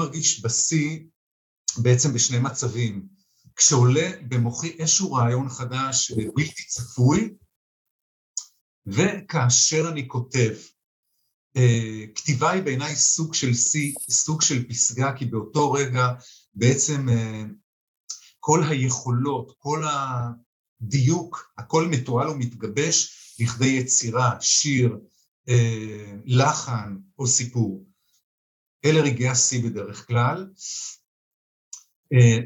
מרגיש בשיא בעצם בשני מצבים. כשעולה במוחי איזשהו רעיון חדש בלתי צפוי, וכאשר אני כותב. כתיבה היא בעיניי סוג של שיא, סוג של פסגה, כי באותו רגע בעצם כל היכולות, כל הדיוק, הכל מתועל ומתגבש לכדי יצירה, שיר, לחן או סיפור. אלה רגעי השיא בדרך כלל.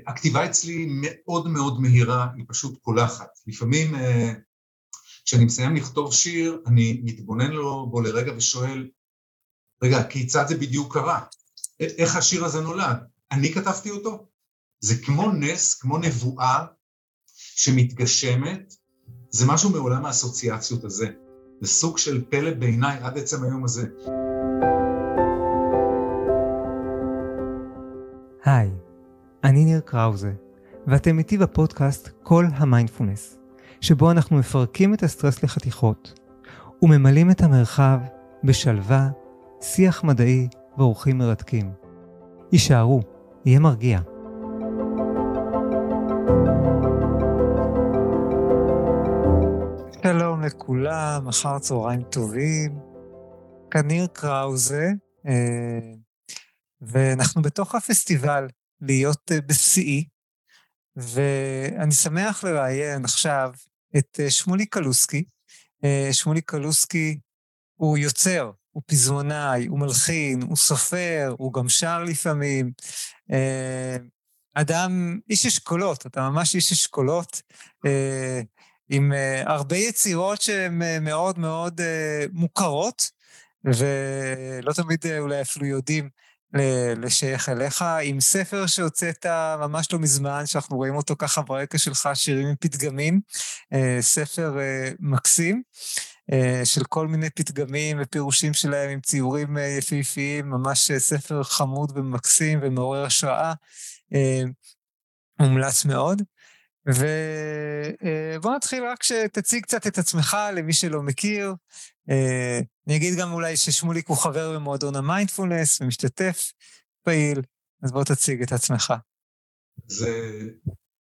הכתיבה אצלי מאוד מאוד מהירה, היא פשוט קולחת. לפעמים כשאני מסיים לכתוב שיר, אני מתבונן לו בו לרגע ושואל, רגע, כיצד זה בדיוק קרה? איך השיר הזה נולד? אני כתבתי אותו? זה כמו נס, כמו נבואה שמתגשמת, זה משהו מעולם האסוציאציות הזה. זה סוג של פלא בעיניי עד עצם היום הזה. היי, אני ניר קראוזה, ואתם איתי בפודקאסט כל המיינדפולנס, שבו אנחנו מפרקים את הסטרס לחתיכות, וממלאים את המרחב בשלווה, שיח מדעי ואורחים מרתקים. הישארו, יהיה מרגיע. שלום לכולם, אחר צהריים טובים. כאן ניר קראוזה, אה, ואנחנו בתוך הפסטיבל להיות אה, בשיאי, ואני שמח לראיין עכשיו את אה, שמולי קלוסקי. שמולי קלוסקי הוא יוצר, הוא פזמונאי, הוא מלחין, הוא סופר, הוא גם שר לפעמים. אדם, איש אשכולות, אתה ממש איש אשכולות. עם הרבה יצירות שהן מאוד מאוד מוכרות, ולא תמיד אולי אפילו יודעים לשייך אליך, עם ספר שהוצאת ממש לא מזמן, שאנחנו רואים אותו ככה ברקע שלך, שירים עם פתגמים, uh, ספר uh, מקסים. Uh, של כל מיני פתגמים ופירושים שלהם עם ציורים יפהפיים, ממש ספר חמוד ומקסים ומעורר השראה, מומלץ מאוד. ובוא נתחיל רק שתציג קצת את עצמך למי שלא מכיר. אה, אני אגיד גם אולי ששמוליק הוא חבר במועדון המיינדפולנס ומשתתף פעיל, אז בוא תציג את עצמך. זה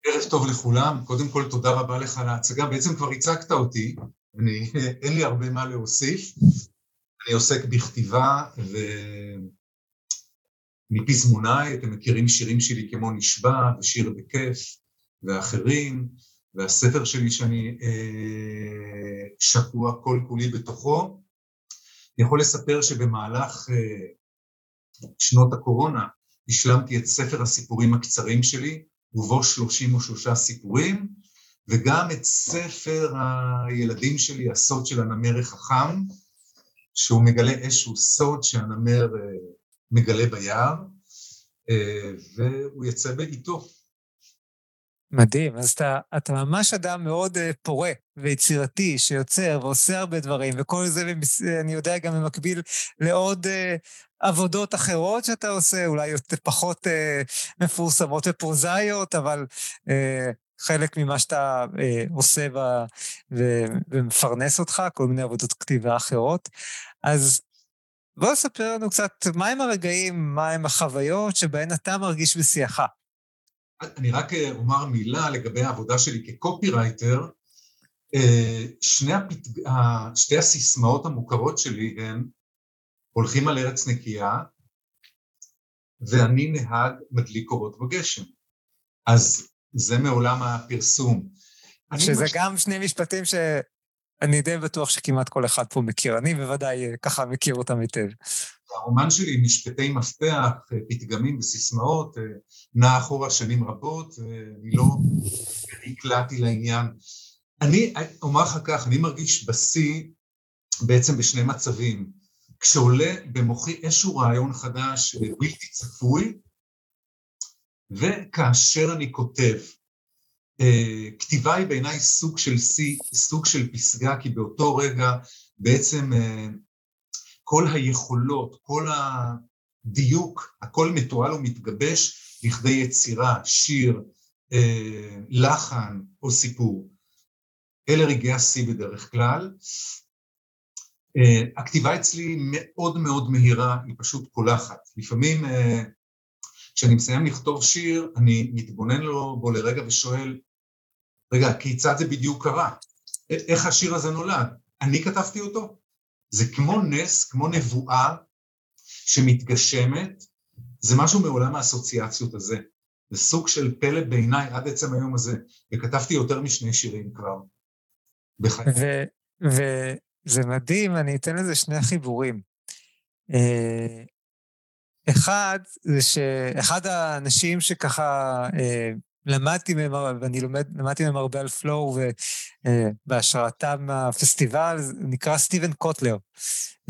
ערב טוב לכולם. קודם כל, תודה רבה לך על ההצגה. בעצם כבר הצגת אותי, אני, אין לי הרבה מה להוסיף. אני עוסק בכתיבה ו... מפזמונאי, אתם מכירים שירים שלי כמו נשבע ושיר בכיף. ואחרים, והספר שלי שאני אה, שקוע כל כולי בתוכו. אני יכול לספר שבמהלך אה, שנות הקורונה השלמתי את ספר הסיפורים הקצרים שלי, ובו 33 סיפורים, וגם את ספר הילדים שלי, הסוד של הנמר החכם, שהוא מגלה איזשהו סוד שהנמר אה, מגלה ביער, אה, והוא יצא בעיתו. מדהים, אז אתה, אתה ממש אדם מאוד uh, פורה ויצירתי, שיוצר ועושה הרבה דברים, וכל זה, אני יודע, גם במקביל לעוד uh, עבודות אחרות שאתה עושה, אולי פחות uh, מפורסמות ופרוזאיות, אבל חלק ממה שאתה עושה ומפרנס אותך, כל מיני עבודות כתיבה אחרות. אז בוא ספר לנו קצת מהם הרגעים, מהם החוויות שבהן אתה מרגיש בשיאך. אני רק אה, אומר מילה לגבי העבודה שלי כקופירייטר. אה, שני הפת... שתי הסיסמאות המוכרות שלי הן הולכים על ארץ נקייה ואני נהג מדליק אורות בגשם. אז זה מעולם הפרסום. שזה מש... גם שני משפטים ש... אני די בטוח שכמעט כל אחד פה מכיר, אני בוודאי אה, ככה מכיר אותם היטב. הרומן שלי, משפטי מפתח, אה, פתגמים וסיסמאות, אה, נע אחורה שנים רבות, ואני לא הקלעתי לעניין. אני אומר לך כך, אני מרגיש בשיא בעצם בשני מצבים. כשעולה במוחי איזשהו רעיון חדש בלתי צפוי, וכאשר אני כותב. אה, כתיבה היא בעיניי סוג של שיא, סוג של פסגה, כי באותו רגע בעצם אה, כל היכולות, כל הדיוק, הכל מתועל ומתגבש לכדי יצירה, שיר, אה, לחן או סיפור. אלה רגעי השיא בדרך כלל. הכתיבה אצלי מאוד מאוד מהירה, היא פשוט קולחת. לפעמים כשאני מסיים לכתוב שיר, אני מתבונן לו בו לרגע ושואל, רגע, כיצד זה בדיוק קרה? איך השיר הזה נולד? אני כתבתי אותו? זה כמו נס, כמו נבואה שמתגשמת, זה משהו מעולם האסוציאציות הזה. זה סוג של פלא בעיניי עד עצם היום הזה, וכתבתי יותר משני שירים כבר. בחיי. וזה מדהים, אני אתן לזה שני חיבורים. אה, אחד, זה שאחד האנשים שככה אה, למדתי מהם, ואני לומד, למדתי מהם הרבה על פלואו, ובהשראתם הפסטיבל, נקרא סטיבן קוטלר.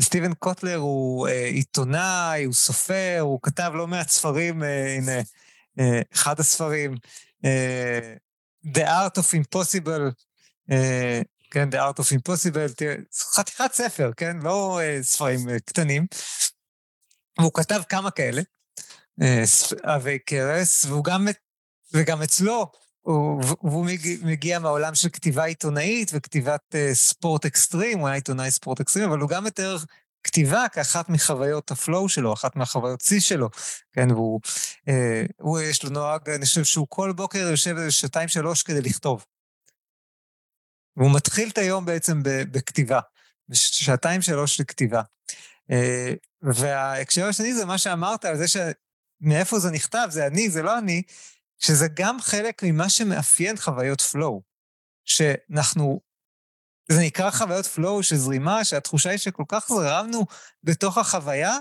סטיבן קוטלר הוא אה, עיתונאי, הוא סופר, הוא כתב לא מעט ספרים, אה, הנה, אה, אחד הספרים, The Art of Impossible, כן, The Art of Impossible, חתיכת ספר, כן? לא ספרים קטנים. והוא כתב כמה כאלה, עבי כרס, והוא גם וגם אצלו, הוא, והוא מגיע מהעולם של כתיבה עיתונאית וכתיבת אה, ספורט אקסטרים, הוא היה עיתונאי ספורט אקסטרים, אבל הוא גם מתאר כתיבה כאחת מחוויות ה flow שלו, אחת מהחוויות שיא שלו, כן, והוא, אה, הוא יש לו נוהג, אני חושב שהוא כל בוקר יושב איזה שעתיים שלוש כדי לכתוב. והוא מתחיל את היום בעצם בכתיבה, שעתיים שלוש לכתיבה. Uh, וההקשר השני זה מה שאמרת על זה שמאיפה זה נכתב, זה אני, זה לא אני, שזה גם חלק ממה שמאפיין חוויות פלואו. שאנחנו, זה נקרא חוויות פלואו של זרימה, שהתחושה היא שכל כך זרמנו בתוך החוויה,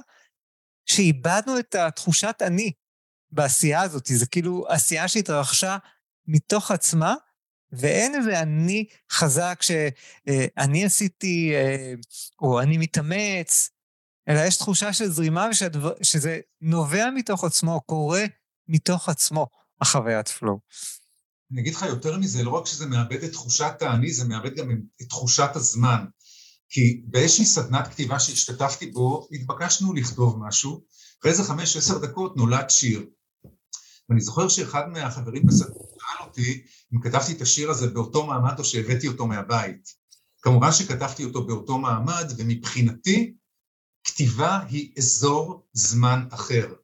שאיבדנו את התחושת אני בעשייה הזאת. זה כאילו עשייה שהתרחשה מתוך עצמה, ואין איזה אני חזק שאני עשיתי, או אני מתאמץ, אלא יש תחושה של זרימה ושהדבר, שזה נובע מתוך עצמו, קורה מתוך עצמו. החוויית פלואו. אני אגיד לך יותר מזה, לא רק שזה מאבד את תחושת האני, זה מאבד גם את תחושת הזמן. כי באיזושהי סדנת כתיבה שהשתתפתי בו, התבקשנו לכתוב משהו, אחרי איזה חמש, עשר דקות נולד שיר. ואני זוכר שאחד מהחברים בסדנת שאל אותי אם כתבתי את השיר הזה באותו מעמד או שהבאתי אותו מהבית. כמובן שכתבתי אותו באותו מעמד, ומבחינתי כתיבה היא אזור זמן אחר.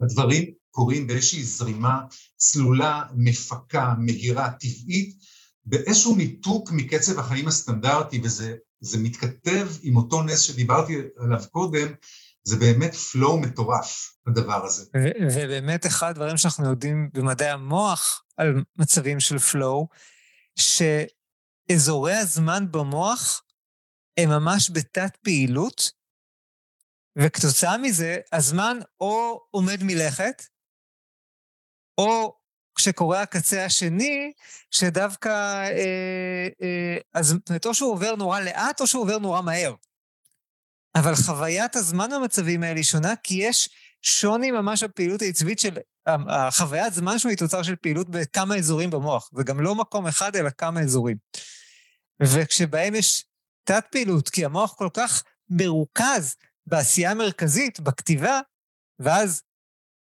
הדברים קורים באיזושהי זרימה צלולה, מפקה, מהירה, טבעית, באיזשהו ניתוק מקצב החיים הסטנדרטי, וזה מתכתב עם אותו נס שדיברתי עליו קודם, זה באמת פלואו מטורף, הדבר הזה. ובאמת אחד הדברים שאנחנו יודעים במדעי המוח על מצבים של פלואו, שאזורי הזמן במוח הם ממש בתת פעילות, וכתוצאה מזה הזמן או עומד מלכת, או כשקורה הקצה השני, שדווקא, אה, אה, אז זאת אומרת, או שהוא עובר נורא לאט, או שהוא עובר נורא מהר. אבל חוויית הזמן במצבים האלה היא שונה, כי יש שוני ממש בפעילות העצבית של, החוויית זמן שלו היא תוצר של פעילות בכמה אזורים במוח. זה גם לא מקום אחד, אלא כמה אזורים. וכשבהם יש תת פעילות, כי המוח כל כך מרוכז בעשייה המרכזית, בכתיבה, ואז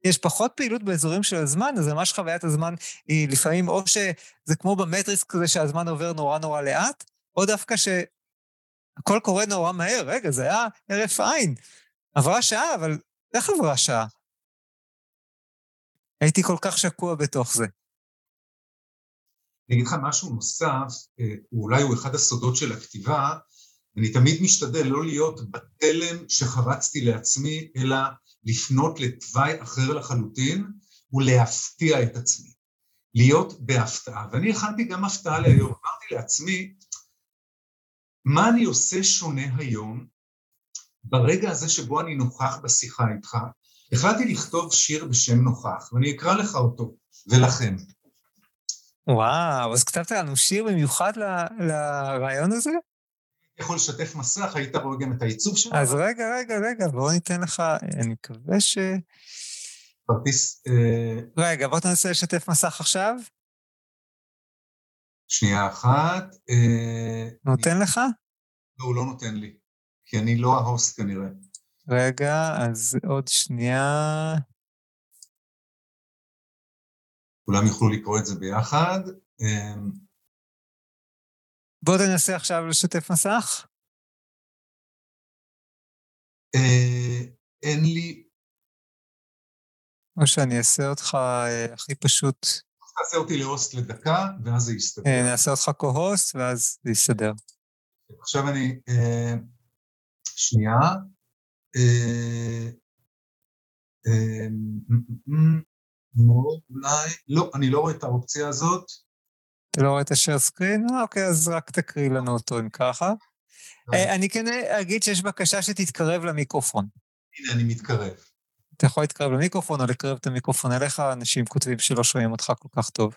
יש פחות פעילות באזורים של הזמן, אז ממש חוויית הזמן היא לפעמים, או שזה כמו במטריס כזה שהזמן עובר נורא נורא לאט, או דווקא שהכל קורה נורא מהר. רגע, זה היה הרף עין. עברה שעה, אבל איך עברה שעה? הייתי כל כך שקוע בתוך זה. אני אגיד לך משהו נוסף, אה, אולי הוא אחד הסודות של הכתיבה, אני תמיד משתדל לא להיות בתלם שחרצתי לעצמי, אלא לפנות לתוואי אחר לחלוטין ולהפתיע את עצמי. להיות בהפתעה. ואני הכנתי גם הפתעה להיום. אמרתי לעצמי, מה אני עושה שונה היום ברגע הזה שבו אני נוכח בשיחה איתך? החלטתי לכתוב שיר בשם נוכח, ואני אקרא לך אותו, ולכם. וואו, אז כתבת לנו שיר במיוחד לרעיון הזה? יכול לשתף מסך, היית רואה גם את העיצוב שלו. אז רגע, רגע, רגע, בואו ניתן לך, אני מקווה ש... כרטיס... אה, רגע, בוא תנסה לשתף מסך עכשיו. שנייה אחת. אה, נותן אני... לך? לא, הוא לא נותן לי, כי אני לא ההוסט כנראה. רגע, אז עוד שנייה. כולם יוכלו לקרוא את זה ביחד. אה, בוא תנסה עכשיו לשתף מסך. אה, אין לי... או שאני אעשה אותך אה, הכי פשוט. תעשה אותי להוסט לדקה, ואז זה יסתדר. אה, נעשה אותך co-host, ואז זה יסתדר. עכשיו אני... אה, שנייה. אה, אה, אולי... לא, אני לא רואה את האופציה הזאת. לא רואה את השאר סקרין? אוקיי, אז רק תקריא לנו אותו אם ככה. אני כן אגיד שיש בקשה שתתקרב למיקרופון. הנה, אני מתקרב. אתה יכול להתקרב למיקרופון או לקרב את המיקרופון אליך, אנשים כותבים שלא שומעים אותך כל כך טוב.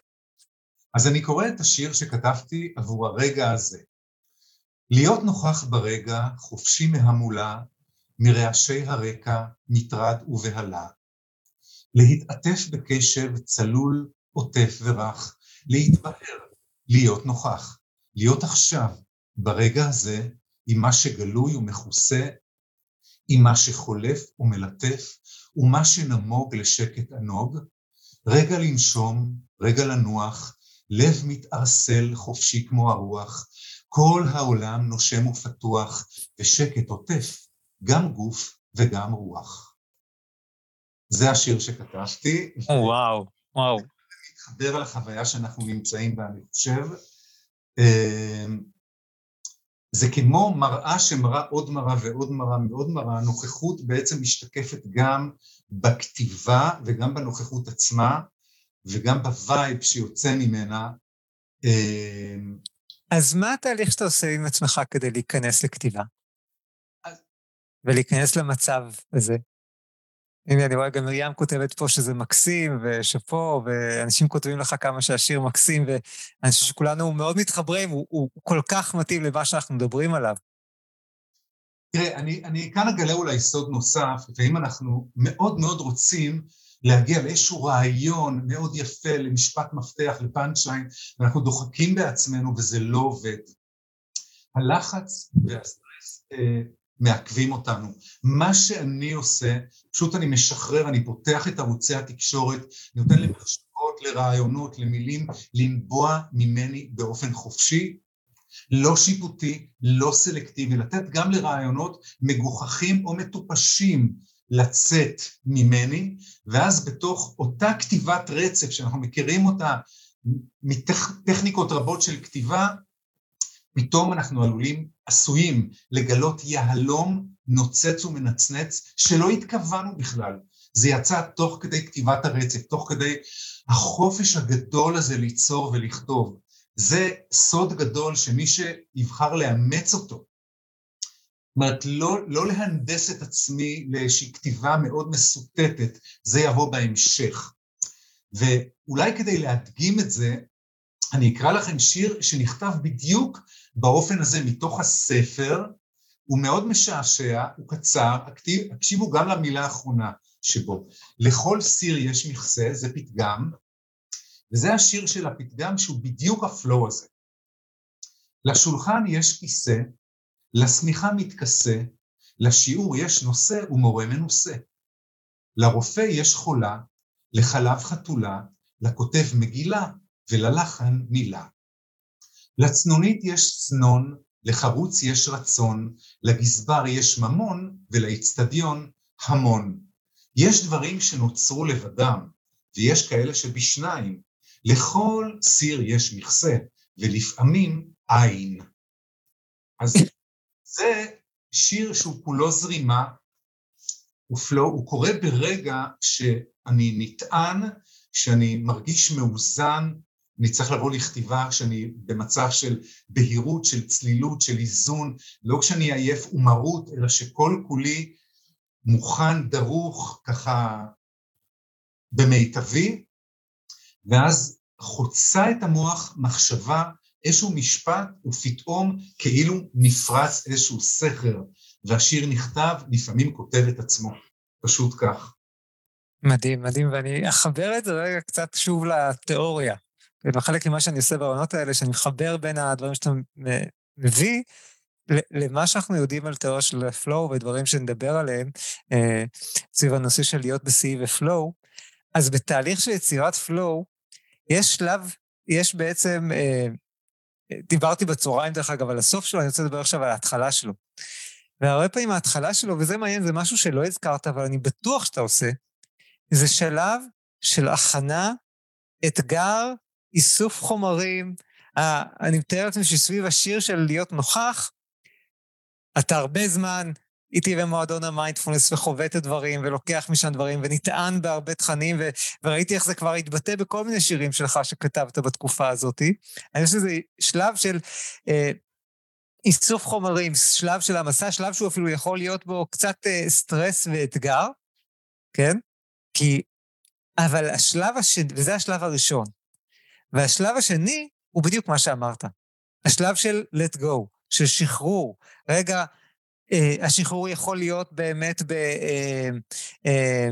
אז אני קורא את השיר שכתבתי עבור הרגע הזה. להיות נוכח ברגע, חופשי מהמולה, מרעשי הרקע, מטרד ובהלה. להתעטף בקשב צלול, עוטף ורך, להתבהר, להיות נוכח, להיות עכשיו, ברגע הזה, עם מה שגלוי ומכוסה, עם מה שחולף ומלטף, ומה שנמוג לשקט ענוג, רגע לנשום, רגע לנוח, לב מתערסל חופשי כמו הרוח, כל העולם נושם ופתוח, ושקט עוטף, גם גוף וגם רוח. זה השיר שכתבתי. וואו, וואו. מתחבר על החוויה שאנחנו נמצאים בה, אני חושב. אמ, זה כמו מראה שמראה עוד מראה ועוד מראה ועוד מראה, הנוכחות בעצם משתקפת גם בכתיבה וגם בנוכחות עצמה וגם ב vibe שיוצא ממנה. אמ, אז מה התהליך שאתה עושה עם עצמך כדי להיכנס לכתיבה? ולהיכנס למצב הזה? הנה, אני רואה גם מרים כותבת פה שזה מקסים, ושאפו, ואנשים כותבים לך כמה שהשיר מקסים, ואני חושב שכולנו מאוד מתחברים, הוא, הוא, כל כך מתאים למה שאנחנו מדברים עליו. תראה, אני, אני כאן אגלה אולי סוד נוסף, ואם אנחנו מאוד מאוד רוצים להגיע לאיזשהו רעיון מאוד יפה, למשפט מפתח, לפאנצ'ליין, ואנחנו דוחקים בעצמנו וזה לא עובד. הלחץ והסטרס אה, מעכבים אותנו. מה שאני עושה, פשוט אני משחרר, אני פותח את ערוצי התקשורת, נותן למחשבות, לרעיונות, למילים, לנבוע ממני באופן חופשי, לא שיפוטי, לא סלקטיבי, לתת גם לרעיונות מגוחכים או מטופשים לצאת ממני, ואז בתוך אותה כתיבת רצף שאנחנו מכירים אותה מטכניקות רבות של כתיבה, פתאום אנחנו עלולים, עשויים, לגלות יהלום נוצץ ומנצנץ שלא התכוונו בכלל. זה יצא תוך כדי כתיבת הרצף, תוך כדי החופש הגדול הזה ליצור ולכתוב. זה סוד גדול שמי שיבחר לאמץ אותו, זאת אומרת, לא, לא להנדס את עצמי לאיזושהי כתיבה מאוד מסוטטת, זה יבוא בהמשך. ואולי כדי להדגים את זה, אני אקרא לכם שיר שנכתב בדיוק באופן הזה מתוך הספר, הוא מאוד משעשע, הוא קצר, הקשיבו גם למילה האחרונה שבו. לכל סיר יש מכסה, זה פתגם, וזה השיר של הפתגם שהוא בדיוק הפלואו הזה. לשולחן יש כיסא, לשמיכה מתכסה, לשיעור יש נושא ומורה מנוסה. לרופא יש חולה, לחלב חתולה, לכותב מגילה וללחן מילה. לצנונית יש צנון, לחרוץ יש רצון, לגזבר יש ממון ולאצטדיון המון. יש דברים שנוצרו לבדם, ויש כאלה שבשניים. לכל סיר יש מכסה, ולפעמים עין. אז זה שיר שהוא כולו זרימה, ופלו, הוא קורה ברגע שאני נטען, שאני מרגיש מאוזן, אני צריך לבוא לכתיבה כשאני במצב של בהירות, של צלילות, של איזון, לא כשאני עייף ומרות, אלא שכל כולי מוכן, דרוך, ככה במיטבי, ואז חוצה את המוח מחשבה, איזשהו משפט, ופתאום כאילו נפרץ איזשהו סכר, והשיר נכתב, לפעמים כותב את עצמו, פשוט כך. מדהים, מדהים, ואני אחבר את זה רגע קצת שוב לתיאוריה. וחלק ממה שאני עושה בעונות האלה, שאני מחבר בין הדברים שאתה מביא, למה שאנחנו יודעים על תיאוריה של פלואו ודברים שנדבר עליהם, אה, סביב הנושא של להיות ב-C ופלואו, אז בתהליך של יצירת פלואו, יש שלב, יש בעצם, אה, דיברתי בצהריים דרך אגב על הסוף שלו, אני רוצה לדבר עכשיו על ההתחלה שלו. והרבה פעמים ההתחלה שלו, וזה מעניין, זה משהו שלא הזכרת, אבל אני בטוח שאתה עושה, זה שלב של הכנה, אתגר, איסוף חומרים. אני מתאר לעצמי שסביב השיר של להיות נוכח, אתה הרבה זמן איתי במועדון המיינדפולנס וחווה את הדברים ולוקח משם דברים ונטען בהרבה תכנים ו- וראיתי איך זה כבר התבטא בכל מיני שירים שלך שכתבת בתקופה הזאת. אני חושב שזה שלב של אה, איסוף חומרים, שלב של המסע, שלב שהוא אפילו יכול להיות בו קצת אה, סטרס ואתגר, כן? כי... אבל השלב השני, וזה השלב הראשון. והשלב השני הוא בדיוק מה שאמרת. השלב של let go, של שחרור. רגע, אה, השחרור יכול להיות באמת ב... אה, אה,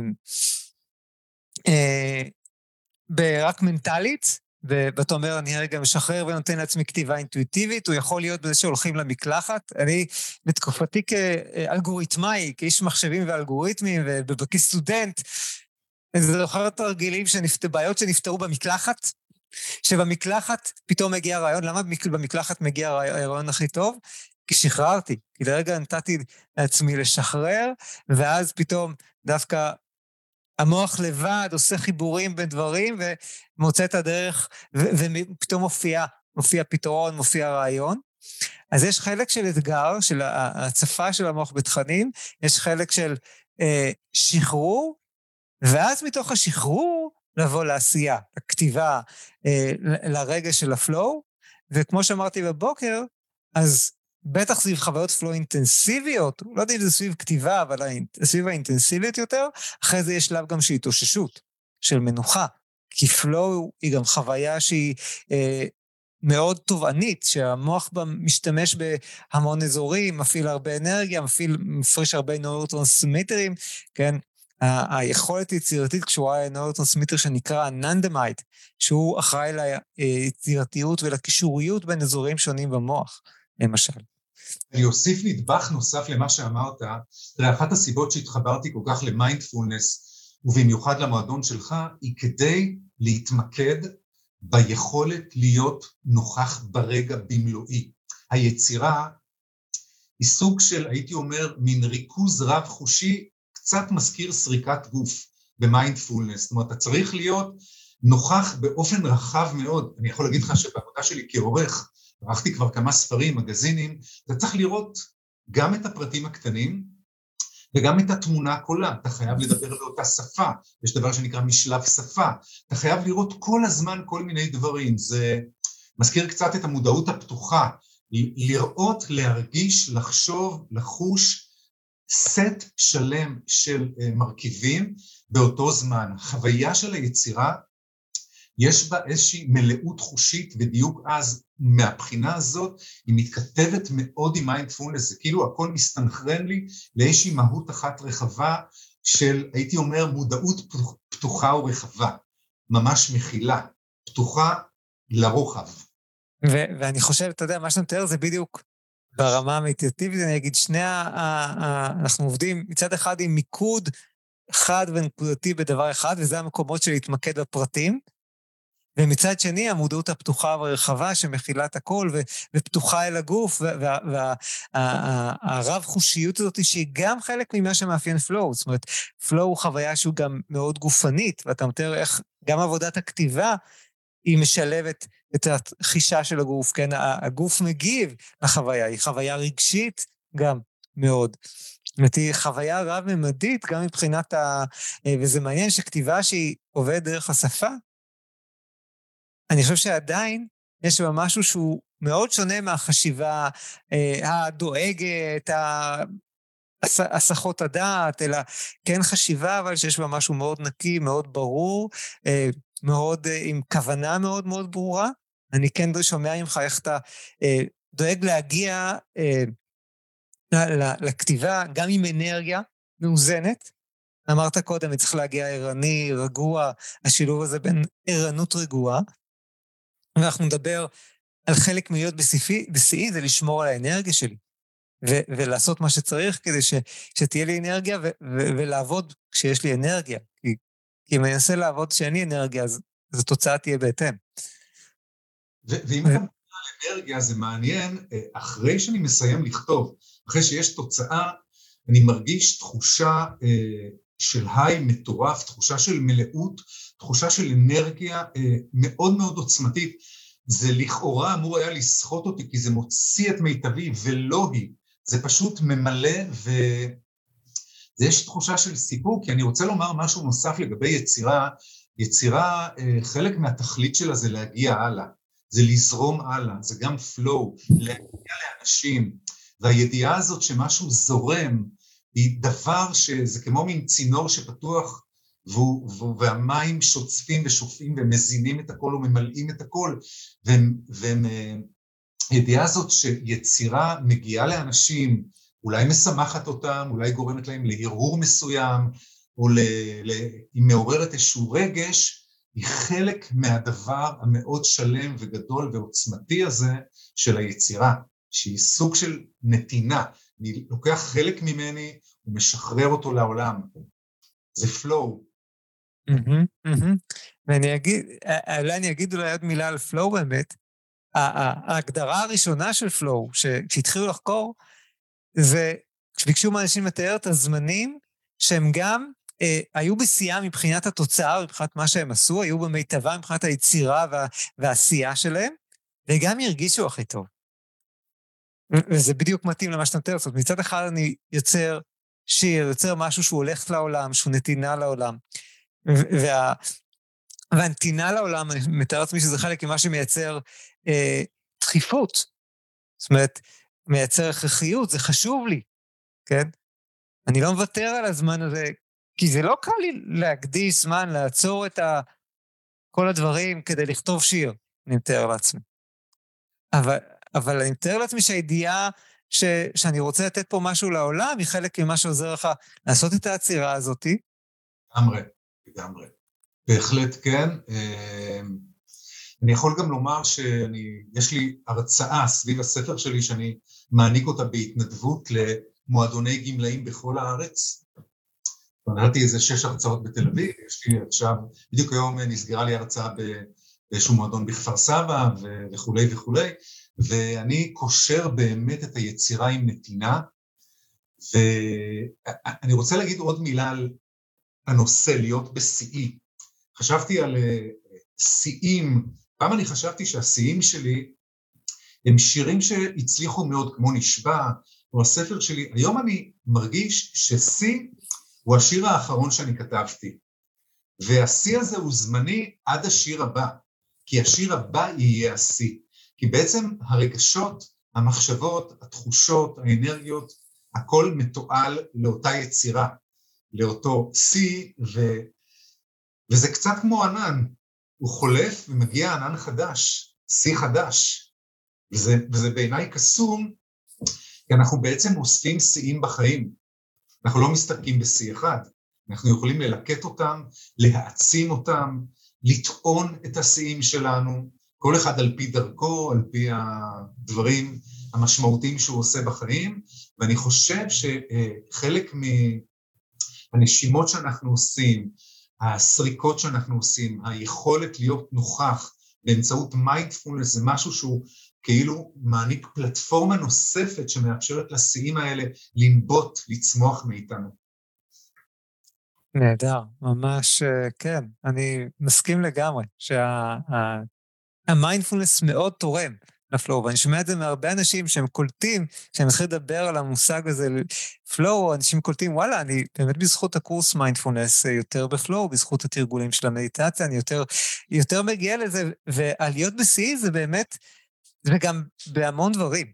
אה, מנטלית, ואתה אומר, אני רגע משחרר ונותן לעצמי כתיבה אינטואיטיבית, הוא יכול להיות בזה שהולכים למקלחת. אני, בתקופתי כאלגוריתמאי, כאיש מחשבים ואלגוריתמים, וכסטודנט, אני זוכר תרגילים, בעיות שנפתרו במקלחת, שבמקלחת פתאום מגיע רעיון, למה במקלחת מגיע הרעיון הכי טוב? כי שחררתי, כי לרגע נתתי לעצמי לשחרר, ואז פתאום דווקא המוח לבד עושה חיבורים בין דברים ומוצא את הדרך, ופתאום מופיע, מופיע פתרון, מופיע רעיון. אז יש חלק של אתגר, של ההצפה של המוח בתכנים, יש חלק של אה, שחרור, ואז מתוך השחרור לבוא לעשייה, לכתיבה, אה, לרגע של הפלואו, וכמו שאמרתי בבוקר, אז בטח סביב חוויות flow אינטנסיביות, לא יודע אם זה סביב כתיבה, אבל סביב האינטנסיביות יותר, אחרי זה יש שלב גם של התאוששות, של מנוחה. כי flow היא גם חוויה שהיא אה, מאוד תובענית, שהמוח בה משתמש בהמון אזורים, מפעיל הרבה אנרגיה, מפעיל, מפריש הרבה נורוטרנסמיטרים, כן? היכולת היצירתית קשורה לנורוטרנסמיטר שנקרא אננדמיד, שהוא אחראי ליצירתיות ולקישוריות בין אזורים שונים במוח, למשל. אני אוסיף נדבך נוסף למה שאמרת. תראה, אחת הסיבות שהתחברתי כל כך למיינדפולנס, ובמיוחד למועדון שלך, היא כדי להתמקד ביכולת להיות נוכח ברגע במלואי. היצירה היא סוג של, הייתי אומר, מין ריכוז רב-חושי, קצת מזכיר סריקת גוף במיינדפולנס. זאת אומרת, אתה צריך להיות נוכח באופן רחב מאוד. אני יכול להגיד לך שבעבודה שלי כעורך, ערכתי כבר כמה ספרים, מגזינים, אתה צריך לראות גם את הפרטים הקטנים וגם את התמונה כולה, אתה חייב לדבר באותה שפה, יש דבר שנקרא משלב שפה, אתה חייב לראות כל הזמן כל מיני דברים, זה מזכיר קצת את המודעות הפתוחה, לראות, להרגיש, לחשוב, לחוש, סט שלם של אה, מרכיבים באותו זמן. חוויה של היצירה יש בה איזושהי מלאות חושית ודיוק אז מהבחינה הזאת היא מתכתבת מאוד עם מיינדפולנס, זה כאילו הכל מסתנכרן לי לאיזושהי מהות אחת רחבה של הייתי אומר מודעות פתוחה ורחבה, ממש מכילה, פתוחה לרוחב. ו- ואני חושב, אתה יודע, מה שאתה מתאר זה בדיוק ברמה המדיטטיבית, אני אגיד, שני ה... אנחנו עובדים מצד אחד עם מיקוד חד ונקודתי בדבר אחד, וזה המקומות של להתמקד בפרטים, ומצד שני, המודעות הפתוחה והרחבה שמכילה את הכל ו- ופתוחה אל הגוף, והרב-חושיות הזאת שהיא גם חלק ממה שמאפיין פלואו. זאת אומרת, פלואו הוא חוויה שהוא גם מאוד גופנית, ואתה מתאר איך גם עבודת הכתיבה היא משלבת את החישה של הגוף, כן? הגוף מגיב לחוויה, היא חוויה רגשית גם מאוד. זאת אומרת, היא חוויה רב-ממדית גם מבחינת ה... וזה מעניין שכתיבה שהיא עובדת דרך השפה, אני חושב שעדיין יש בה משהו שהוא מאוד שונה מהחשיבה אה, הדואגת, הסחות הדעת, אלא כן חשיבה, אבל שיש בה משהו מאוד נקי, מאוד ברור, אה, מאוד אה, עם כוונה מאוד מאוד ברורה. אני כן שומע ממך איך אתה אה, דואג להגיע אה, לכתיבה גם עם אנרגיה מאוזנת. אמרת קודם, צריך להגיע ערני, רגוע, השילוב הזה בין ערנות רגועה. ואנחנו נדבר על חלק מלהיות בשיאי, זה לשמור על האנרגיה שלי. ו- ולעשות מה שצריך כדי ש- שתהיה לי אנרגיה ו- ו- ולעבוד כשיש לי אנרגיה. כי, אם אני אנסה לעבוד כשאין לי אנרגיה, אז, אז התוצאה תהיה בהתאם. ו- ואם אתה מדבר על אנרגיה, זה מעניין, אה, אחרי שאני מסיים לכתוב, אחרי שיש תוצאה, אני מרגיש תחושה אה, של היי מטורף, תחושה של מלאות, תחושה של אנרגיה אה, מאוד מאוד עוצמתית. זה לכאורה אמור היה לסחוט אותי כי זה מוציא את מיטבי ולא היא. זה פשוט ממלא ויש תחושה של סיפוק, כי אני רוצה לומר משהו נוסף לגבי יצירה. יצירה, אה, חלק מהתכלית שלה זה להגיע הלאה, זה לזרום הלאה, זה גם flow, להגיע לאנשים, והידיעה הזאת שמשהו זורם היא דבר שזה כמו מין צינור שפתוח והמים שוצפים ושופעים ומזינים את הכל וממלאים את הכל, והידיעה הזאת שיצירה מגיעה לאנשים, אולי משמחת אותם, אולי גורמת להם להרהור מסוים, או ל, ל, היא מעוררת איזשהו רגש, היא חלק מהדבר המאוד שלם וגדול ועוצמתי הזה של היצירה, שהיא סוג של נתינה. אני לוקח חלק ממני ומשחרר אותו לעולם. זה flow. ואני אגיד, אולי אני אגיד אולי עוד מילה על flow באמת. ההגדרה הראשונה של flow, כשהתחילו לחקור, זה כשביקשו מאנשים לתאר את הזמנים שהם גם אה, היו בשיאם מבחינת התוצאה, מבחינת מה שהם עשו, היו במיטבה מבחינת היצירה וה, והעשייה שלהם, וגם הרגישו הכי טוב. וזה בדיוק מתאים למה שאתה מתאר. זאת אומרת, מצד אחד אני יוצר שיר, יוצר משהו שהוא הולך לעולם, שהוא נתינה לעולם. וה... והנתינה לעולם, אני מתאר לעצמי שזה חלק ממה שמייצר אה, דחיפות. זאת אומרת, מייצר הכרחיות, זה חשוב לי, כן? אני לא מוותר על הזמן הזה, כי זה לא קל לי להקדיש זמן, לעצור את ה... כל הדברים כדי לכתוב שיר, אני מתאר לעצמי. אבל, אבל אני מתאר לעצמי שהידיעה ש, שאני רוצה לתת פה משהו לעולם היא חלק ממה שעוזר לך לעשות את העצירה הזאת. לגמרי, לגמרי. בהחלט כן. אני יכול גם לומר שיש לי הרצאה סביב הספר שלי שאני מעניק אותה בהתנדבות למועדוני גמלאים בכל הארץ. נתתי איזה שש הרצאות בתל אביב, יש לי עכשיו, בדיוק היום נסגרה לי הרצאה באיזשהו מועדון בכפר סבא וכולי וכולי, ואני קושר באמת את היצירה עם נתינה, ואני רוצה להגיד עוד מילה על הנושא, להיות בשיאי. חשבתי על אה, שיאים, פעם אני חשבתי שהשיאים שלי הם שירים שהצליחו מאוד, כמו נשבע, או הספר שלי, היום אני מרגיש ששיא הוא השיר האחרון שאני כתבתי, והשיא הזה הוא זמני עד השיר הבא, כי השיר הבא יהיה השיא. כי בעצם הרגשות, המחשבות, התחושות, האנרגיות, הכל מתועל לאותה יצירה, לאותו שיא, ו... וזה קצת כמו ענן, הוא חולף ומגיע ענן חדש, שיא חדש, וזה, וזה בעיניי קסום, כי אנחנו בעצם אוספים שיאים בחיים, אנחנו לא מסתפקים בשיא אחד, אנחנו יכולים ללקט אותם, להעצים אותם, לטעון את השיאים שלנו, כל אחד על פי דרכו, על פי הדברים המשמעותיים שהוא עושה בחיים, ואני חושב שחלק מהנשימות שאנחנו עושים, הסריקות שאנחנו עושים, היכולת להיות נוכח באמצעות מיינדפולנס זה משהו שהוא כאילו מעניק פלטפורמה נוספת שמאפשרת לשיאים האלה לנבוט, לצמוח מאיתנו. נהדר, ממש אה, כן, אני מסכים לגמרי שהמיינדפולנס שה, מאוד תורם ל flow, ואני שומע את זה מהרבה אנשים שהם קולטים, כשהם מתחילים לדבר על המושג הזה, flow, אנשים קולטים, וואלה, אני באמת בזכות הקורס מיינדפולנס אה, יותר ב flow, בזכות התרגולים של המדיטציה, אני יותר, יותר מגיע לזה, ולהיות בשיא זה באמת, וגם בהמון דברים.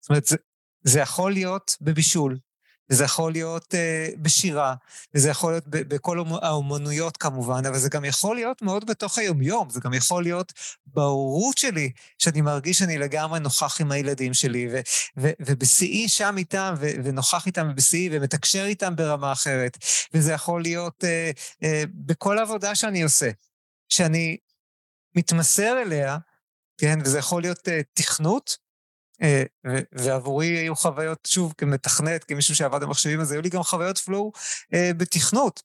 זאת אומרת, זה, זה יכול להיות בבישול, וזה יכול להיות אה, בשירה, וזה יכול להיות בכל האומנויות כמובן, אבל זה גם יכול להיות מאוד בתוך היומיום, זה גם יכול להיות בהורות שלי, שאני מרגיש שאני לגמרי נוכח עם הילדים שלי, ובשיאי שם איתם, ונוכח איתם בשיאי, ומתקשר איתם ברמה אחרת, וזה יכול להיות uh, uh, בכל עבודה שאני עושה, שאני מתמסר אליה, כן, וזה יכול להיות uh, תכנות, אה, ועבורי היו חוויות, שוב, כמתכנת, כמישהו שעבד במחשבים, אז היו לי גם חוויות פלואו אה, בתכנות.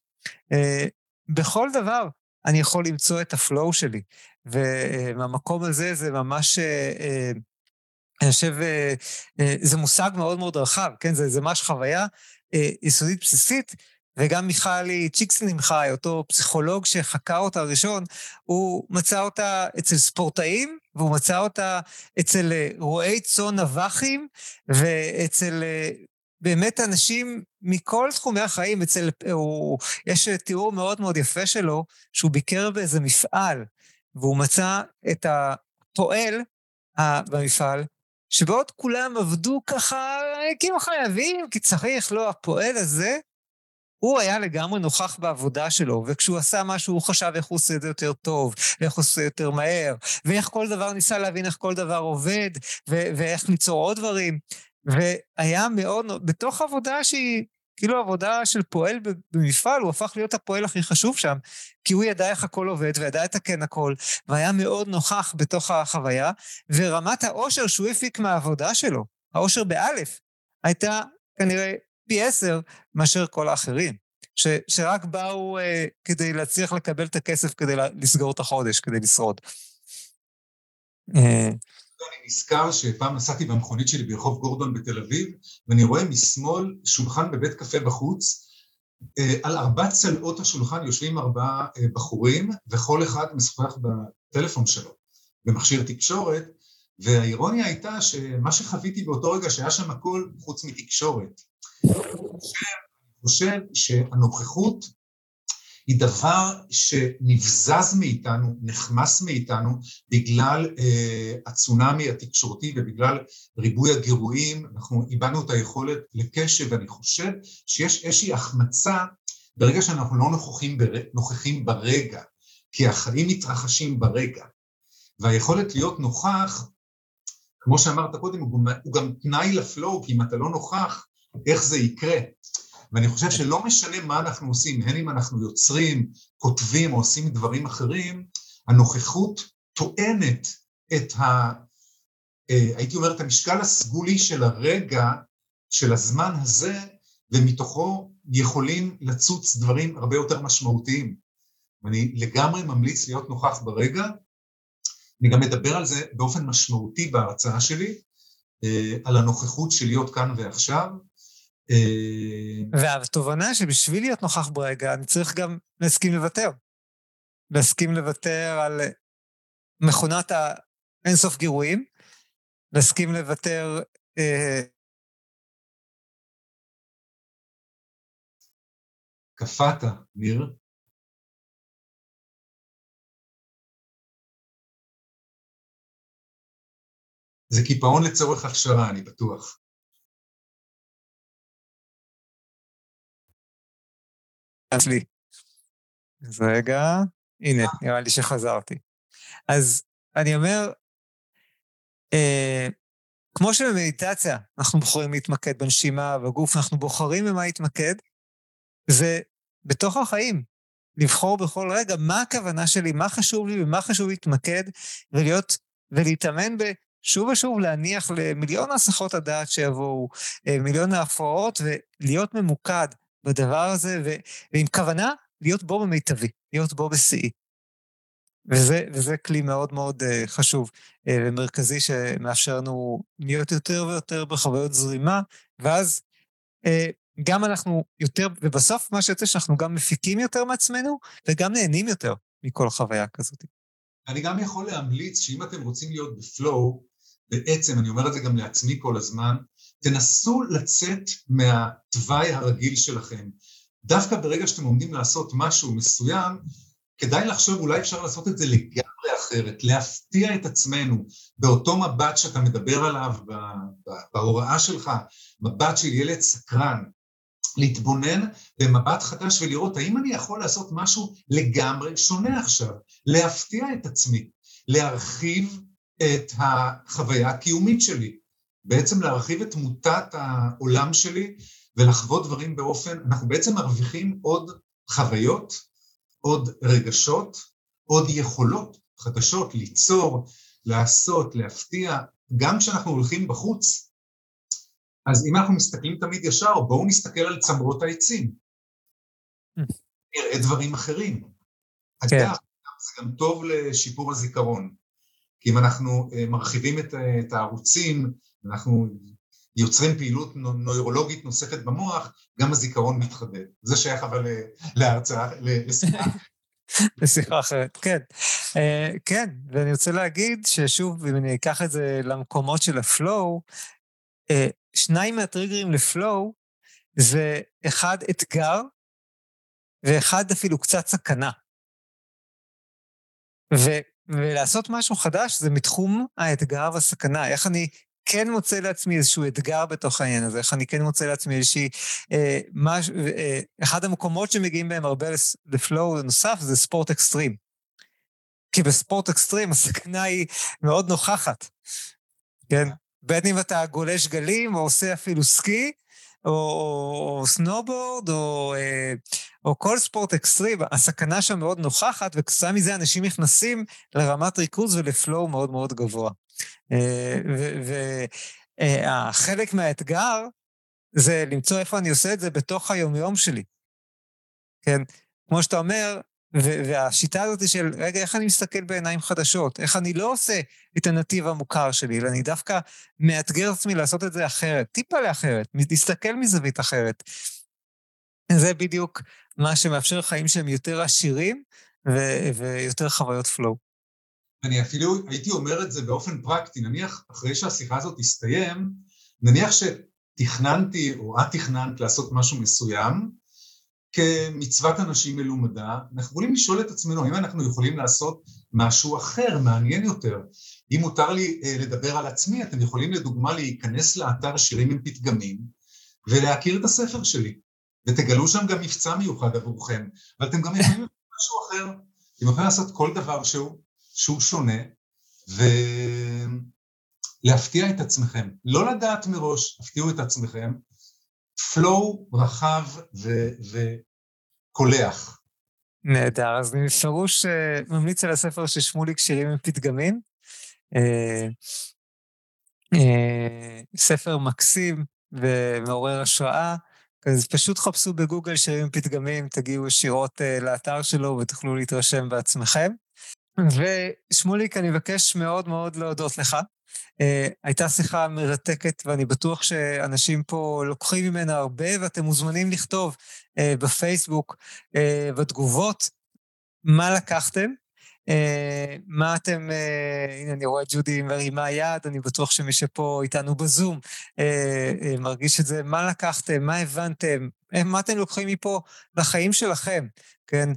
אה, בכל דבר אני יכול למצוא את הפלואו שלי, ומהמקום הזה זה ממש... אני חושב, זה מושג מאוד מאוד רחב, כן? זה, זה ממש חוויה יסודית בסיסית, וגם מיכלי צ'יקסנינגחאי, אותו פסיכולוג שחקר אותה ראשון, הוא מצא אותה אצל ספורטאים, והוא מצא אותה אצל אה, רועי צאן נבחים, ואצל אה, באמת אנשים מכל תחומי החיים. אצל, הוא, יש תיאור מאוד מאוד יפה שלו, שהוא ביקר באיזה מפעל, והוא מצא את הפועל במפעל, שבעוד כולם עבדו ככה כאילו חייבים, כי צריך, לא, הפועל הזה, הוא היה לגמרי נוכח בעבודה שלו, וכשהוא עשה משהו הוא חשב איך הוא עושה את זה יותר טוב, ואיך הוא עושה יותר מהר, ואיך כל דבר, ניסה להבין איך כל דבר עובד, ו- ואיך ליצור עוד דברים. והיה מאוד, בתוך עבודה שהיא כאילו עבודה של פועל במפעל, הוא הפך להיות הפועל הכי חשוב שם, כי הוא ידע איך הכל עובד וידע לתקן הכל, והיה מאוד נוכח בתוך החוויה, ורמת העושר שהוא הפיק מהעבודה שלו, העושר באלף, הייתה כנראה פי עשר מאשר כל האחרים, ש, שרק באו אה, כדי להצליח לקבל את הכסף כדי לסגור את החודש, כדי לשרוד. אה, אני נזכר שפעם נסעתי במכונית שלי ברחוב גורדון בתל אביב, ואני רואה משמאל שולחן בבית קפה בחוץ, אה, על ארבע צלעות השולחן יושבים ארבעה אה, בחורים, וכל אחד משוחח בטלפון שלו, במכשיר תקשורת, והאירוניה הייתה שמה שחוויתי באותו רגע שהיה שם הכל חוץ מתקשורת. אני חושב שהנוכחות היא דבר שנבזז מאיתנו, נחמס מאיתנו, בגלל אה, הצונאמי התקשורתי ובגלל ריבוי הגירויים, אנחנו איבדנו את היכולת לקשב, ואני חושב שיש איזושהי החמצה ברגע שאנחנו לא נוכחים, בר... נוכחים ברגע, כי החיים מתרחשים ברגע, והיכולת להיות נוכח, כמו שאמרת קודם, הוא גם, הוא גם תנאי לפלואו, כי אם אתה לא נוכח, איך זה יקרה? ואני חושב שלא משנה מה אנחנו עושים, הן אם אנחנו יוצרים, כותבים או עושים דברים אחרים, הנוכחות טוענת את ה... אה, הייתי אומר, את המשקל הסגולי של הרגע, של הזמן הזה, ומתוכו יכולים לצוץ דברים הרבה יותר משמעותיים. ואני לגמרי ממליץ להיות נוכח ברגע. אני גם מדבר על זה באופן משמעותי בהרצאה שלי, אה, על הנוכחות של להיות כאן ועכשיו, והתובנה שבשביל להיות נוכח ברגע, אני צריך גם להסכים לוותר. להסכים לוותר על מכונת האינסוף גירויים, להסכים לוותר... אה... קפאת, ניר. זה קיפאון לצורך הכשרה, אני בטוח. אצלי. אז רגע, הנה, נראה לי שחזרתי. אז אני אומר, אה, כמו שבמדיטציה אנחנו בוחרים להתמקד בנשימה, בגוף, אנחנו בוחרים במה להתמקד, זה בתוך החיים, לבחור בכל רגע מה הכוונה שלי, מה חשוב לי ומה חשוב להתמקד, ולהיות, ולהתאמן ב... שוב ושוב להניח למיליון הסחות הדעת שיבואו, אה, מיליון ההפרעות, ולהיות ממוקד בדבר הזה, ו, ועם כוונה להיות בו במיטבי, להיות בו בשיאי. וזה, וזה כלי מאוד מאוד uh, חשוב uh, ומרכזי שמאפשר לנו להיות יותר ויותר בחוויות זרימה, ואז uh, גם אנחנו יותר, ובסוף מה שיוצא שאנחנו גם מפיקים יותר מעצמנו, וגם נהנים יותר מכל חוויה כזאת. אני גם יכול להמליץ שאם אתם רוצים להיות בפלואו, בעצם, אני אומר את זה גם לעצמי כל הזמן, תנסו לצאת מהתוואי הרגיל שלכם. דווקא ברגע שאתם עומדים לעשות משהו מסוים, כדאי לחשוב אולי אפשר לעשות את זה לגמרי אחרת, להפתיע את עצמנו באותו מבט שאתה מדבר עליו בהוראה שלך, מבט של ילד סקרן, להתבונן במבט חדש ולראות האם אני יכול לעשות משהו לגמרי שונה עכשיו, להפתיע את עצמי, להרחיב את החוויה הקיומית שלי. בעצם להרחיב את תמותת העולם שלי ולחוות דברים באופן, אנחנו בעצם מרוויחים עוד חוויות, עוד רגשות, עוד יכולות חדשות, ליצור, לעשות, להפתיע, גם כשאנחנו הולכים בחוץ. אז אם אנחנו מסתכלים תמיד ישר, בואו נסתכל על צמרות העצים. נראה דברים אחרים. כן. אגב, זה גם טוב לשיפור הזיכרון. כי אם אנחנו אה, מרחיבים את, את הערוצים, אנחנו יוצרים פעילות נוירולוגית נוספת במוח, גם הזיכרון מתחדד. זה שייך אבל להרצאה, לשיחה. לשיחה אחרת, כן. Uh, כן, ואני רוצה להגיד ששוב, אם אני אקח את זה למקומות של הפלואו, uh, שניים מהטריגרים לפלואו זה אחד אתגר ואחד אפילו קצת סכנה. ו, ולעשות משהו חדש זה מתחום האתגר והסכנה. איך אני כן מוצא לעצמי איזשהו אתגר בתוך העניין הזה, איך אני כן מוצא לעצמי איזושהי... אה, מש, אה, אחד המקומות שמגיעים בהם הרבה לפלואו נוסף זה ספורט אקסטרים. כי בספורט אקסטרים הסכנה היא מאוד נוכחת, כן? בין אם אתה גולש גלים או עושה אפילו סקי, או, או, או סנובורד, או, אה, או כל ספורט אקסטרים, הסכנה שם מאוד נוכחת, וכתוצאה מזה אנשים נכנסים לרמת ריכוז ול flow מאוד מאוד גבוה. וחלק אה, מהאתגר זה למצוא איפה אני עושה את זה בתוך היומיום שלי. כן? כמו שאתה אומר, והשיטה הזאת של, רגע, איך אני מסתכל בעיניים חדשות? איך אני לא עושה את הנתיב המוכר שלי, אלא אני דווקא מאתגר את עצמי לעשות את זה אחרת, טיפה לאחרת, להסתכל מזווית אחרת. זה בדיוק מה שמאפשר חיים שהם יותר עשירים ו- ויותר חוויות פלואו. אני אפילו הייתי אומר את זה באופן פרקטי, נניח אחרי שהשיחה הזאת תסתיים, נניח שתכננתי או את תכננת לעשות משהו מסוים, כמצוות אנשים מלומדה, אנחנו יכולים לשאול את עצמנו האם אנחנו יכולים לעשות משהו אחר, מעניין יותר. אם מותר לי אה, לדבר על עצמי, אתם יכולים לדוגמה להיכנס לאתר שירים עם פתגמים ולהכיר את הספר שלי, ותגלו שם גם מבצע מיוחד עבורכם, ואתם גם יכולים לעשות משהו אחר, אתם יכולים לעשות כל דבר שהוא, שהוא שונה, ולהפתיע את עצמכם. לא לדעת מראש, הפתיעו את עצמכם, פלואו רחב וקולח. נהדר, אז אני בפירוש אה, ממליץ על הספר של שמוליק שירים עם פתגמים. אה, אה, ספר מקסים ומעורר השראה. אז פשוט חפשו בגוגל שירים פתגמים, תגיעו ישירות לאתר שלו ותוכלו להתרשם בעצמכם. ושמוליק, אני מבקש מאוד מאוד להודות לך. Uh, הייתה שיחה מרתקת, ואני בטוח שאנשים פה לוקחים ממנה הרבה, ואתם מוזמנים לכתוב uh, בפייסבוק, uh, בתגובות, מה לקחתם, uh, מה אתם, uh, הנה אני רואה את ג'ודי מרימה יד, אני בטוח שמי שפה איתנו בזום uh, מרגיש את זה, מה לקחתם, מה הבנתם, מה אתם לוקחים מפה לחיים שלכם, כן?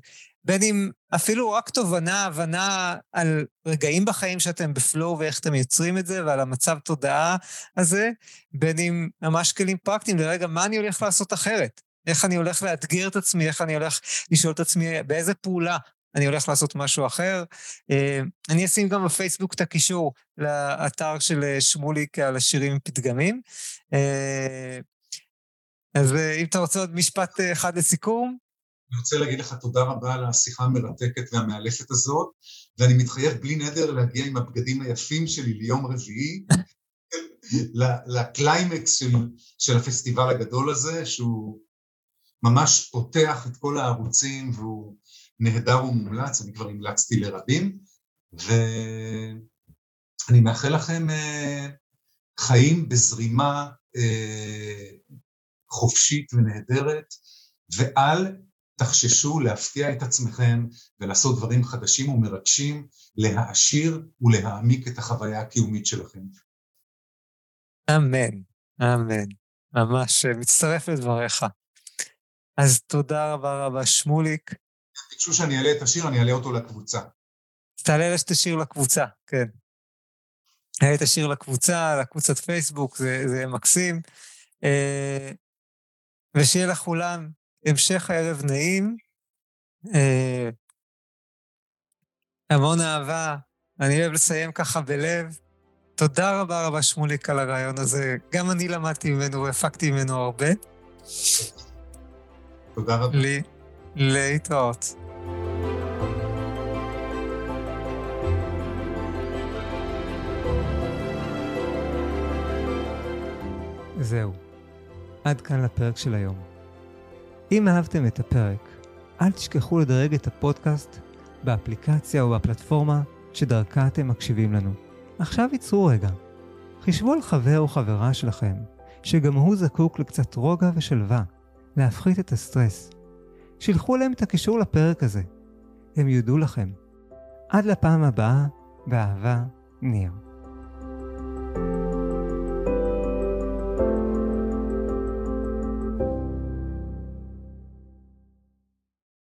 בין אם אפילו רק תובנה, הבנה על רגעים בחיים שאתם בפלואו ואיך אתם יוצרים את זה, ועל המצב תודעה הזה, בין אם ממש כלים פרקטיים לרגע, מה אני הולך לעשות אחרת? איך אני הולך לאתגר את עצמי, איך אני הולך לשאול את עצמי באיזה פעולה אני הולך לעשות משהו אחר. אה, אני אשים גם בפייסבוק את הקישור לאתר של שמוליק על השירים עם פתגמים. אה, אז אה, אם אתה רוצה עוד משפט אחד לסיכום. אני רוצה להגיד לך תודה רבה על השיחה המרתקת והמאלפת הזאת, ואני מתחייב בלי נדר להגיע עם הבגדים היפים שלי ליום רביעי, לקליימקס של, של הפסטיבל הגדול הזה, שהוא ממש פותח את כל הערוצים והוא נהדר ומומלץ, אני כבר המלצתי לרבים, ואני מאחל לכם uh, חיים בזרימה uh, חופשית ונהדרת, ואל תחששו להפתיע את עצמכם ולעשות דברים חדשים ומרגשים, להעשיר ולהעמיק את החוויה הקיומית שלכם. אמן, אמן. ממש אה, מצטרף לדבריך. אז תודה רבה רבה, שמוליק. ביקשו שאני אעלה את השיר, אני אעלה אותו לקבוצה. תעלה את השיר לקבוצה, כן. אעלה את השיר לקבוצה, לקבוצת פייסבוק, זה, זה מקסים. אה, ושיהיה לכולם המשך הערב נעים. אה, המון אהבה, אני אוהב לסיים ככה בלב. תודה רבה רבה שמוליק על הרעיון הזה. גם אני למדתי ממנו והפקתי ממנו הרבה. תודה רבה. לי, להתראות. זהו. עד כאן לפרק של היום. אם אהבתם את הפרק, אל תשכחו לדרג את הפודקאסט באפליקציה או בפלטפורמה שדרכה אתם מקשיבים לנו. עכשיו ייצרו רגע. חישבו על חבר או חברה שלכם שגם הוא זקוק לקצת רוגע ושלווה, להפחית את הסטרס. שילחו להם את הקישור לפרק הזה. הם יודו לכם. עד לפעם הבאה, באהבה, ניר.